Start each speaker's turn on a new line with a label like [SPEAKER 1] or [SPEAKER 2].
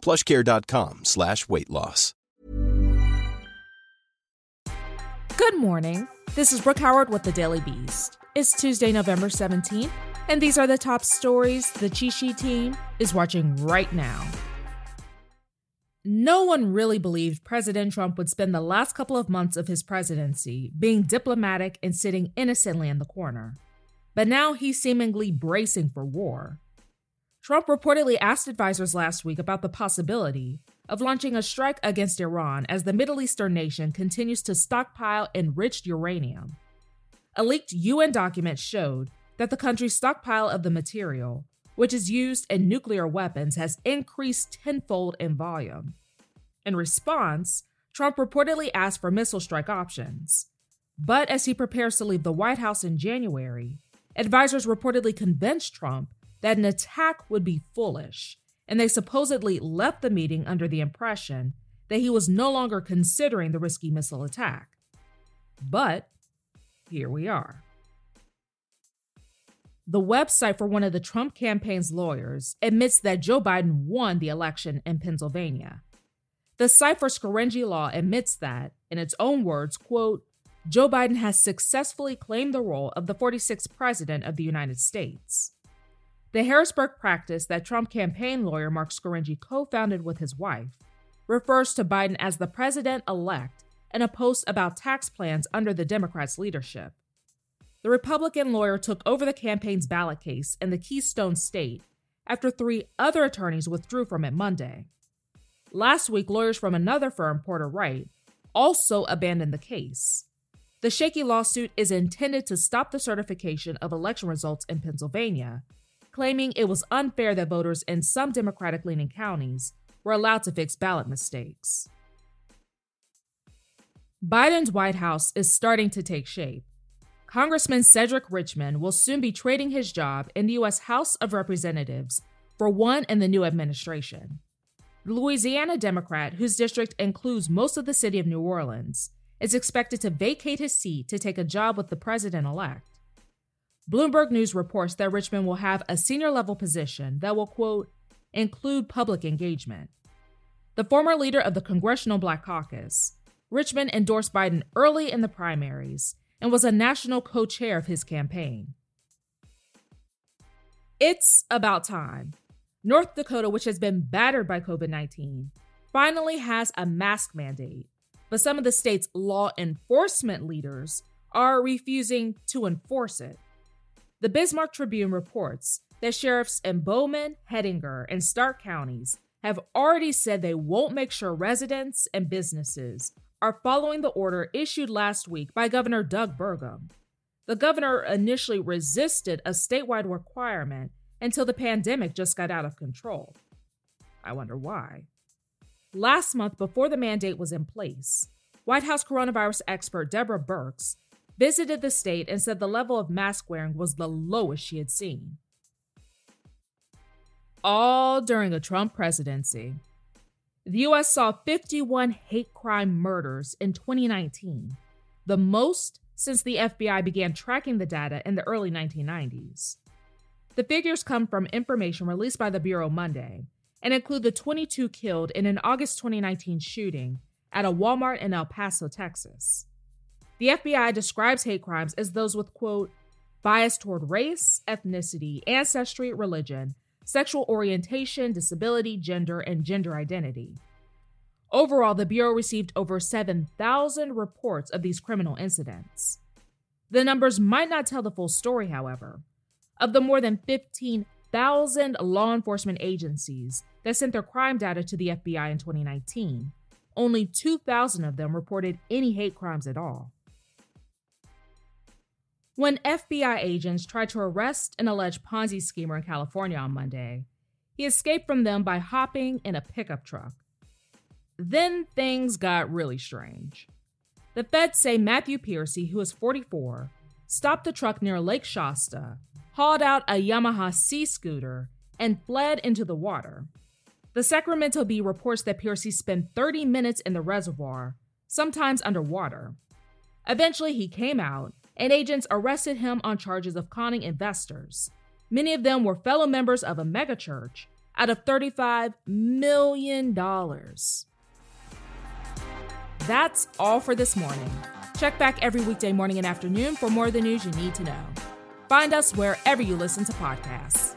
[SPEAKER 1] plushcare.com slash weight loss.
[SPEAKER 2] Good morning. This is Brooke Howard with the Daily Beast. It's Tuesday, November 17th, and these are the top stories the Cheat Sheet team is watching right now. No one really believed President Trump would spend the last couple of months of his presidency being diplomatic and sitting innocently in the corner. But now he's seemingly bracing for war. Trump reportedly asked advisors last week about the possibility of launching a strike against Iran as the Middle Eastern nation continues to stockpile enriched uranium. A leaked UN document showed that the country's stockpile of the material, which is used in nuclear weapons, has increased tenfold in volume. In response, Trump reportedly asked for missile strike options. But as he prepares to leave the White House in January, advisors reportedly convinced Trump that an attack would be foolish, and they supposedly left the meeting under the impression that he was no longer considering the risky missile attack. But here we are. The website for one of the Trump campaign's lawyers admits that Joe Biden won the election in Pennsylvania. The site for Law admits that, in its own words, quote, Joe Biden has successfully claimed the role of the 46th president of the United States. The Harrisburg practice that Trump campaign lawyer Mark Scaringi co founded with his wife refers to Biden as the president elect in a post about tax plans under the Democrats' leadership. The Republican lawyer took over the campaign's ballot case in the Keystone state after three other attorneys withdrew from it Monday. Last week, lawyers from another firm, Porter Wright, also abandoned the case. The shaky lawsuit is intended to stop the certification of election results in Pennsylvania claiming it was unfair that voters in some Democratic leaning counties were allowed to fix ballot mistakes. Biden's White House is starting to take shape. Congressman Cedric Richmond will soon be trading his job in the U.S. House of Representatives for one in the new administration. The Louisiana Democrat, whose district includes most of the city of New Orleans, is expected to vacate his seat to take a job with the president elect. Bloomberg News reports that Richmond will have a senior level position that will, quote, include public engagement. The former leader of the Congressional Black Caucus, Richmond endorsed Biden early in the primaries and was a national co chair of his campaign. It's about time. North Dakota, which has been battered by COVID 19, finally has a mask mandate, but some of the state's law enforcement leaders are refusing to enforce it. The Bismarck Tribune reports that sheriffs in Bowman, Hettinger, and Stark counties have already said they won't make sure residents and businesses are following the order issued last week by Governor Doug Burgum. The governor initially resisted a statewide requirement until the pandemic just got out of control. I wonder why. Last month, before the mandate was in place, White House coronavirus expert Deborah Birx visited the state and said the level of mask wearing was the lowest she had seen. All during the Trump presidency. The US saw 51 hate crime murders in 2019, the most since the FBI began tracking the data in the early 1990s. The figures come from information released by the Bureau Monday and include the 22 killed in an August 2019 shooting at a Walmart in El Paso, Texas. The FBI describes hate crimes as those with, quote, bias toward race, ethnicity, ancestry, religion, sexual orientation, disability, gender, and gender identity. Overall, the Bureau received over 7,000 reports of these criminal incidents. The numbers might not tell the full story, however. Of the more than 15,000 law enforcement agencies that sent their crime data to the FBI in 2019, only 2,000 of them reported any hate crimes at all. When FBI agents tried to arrest an alleged Ponzi schemer in California on Monday, he escaped from them by hopping in a pickup truck. Then things got really strange. The feds say Matthew Piercy, who is 44, stopped the truck near Lake Shasta, hauled out a Yamaha Sea Scooter, and fled into the water. The Sacramento Bee reports that Piercy spent 30 minutes in the reservoir, sometimes underwater. Eventually, he came out, and agents arrested him on charges of conning investors. Many of them were fellow members of a megachurch out of $35 million. That's all for this morning. Check back every weekday morning and afternoon for more of the news you need to know. Find us wherever you listen to podcasts.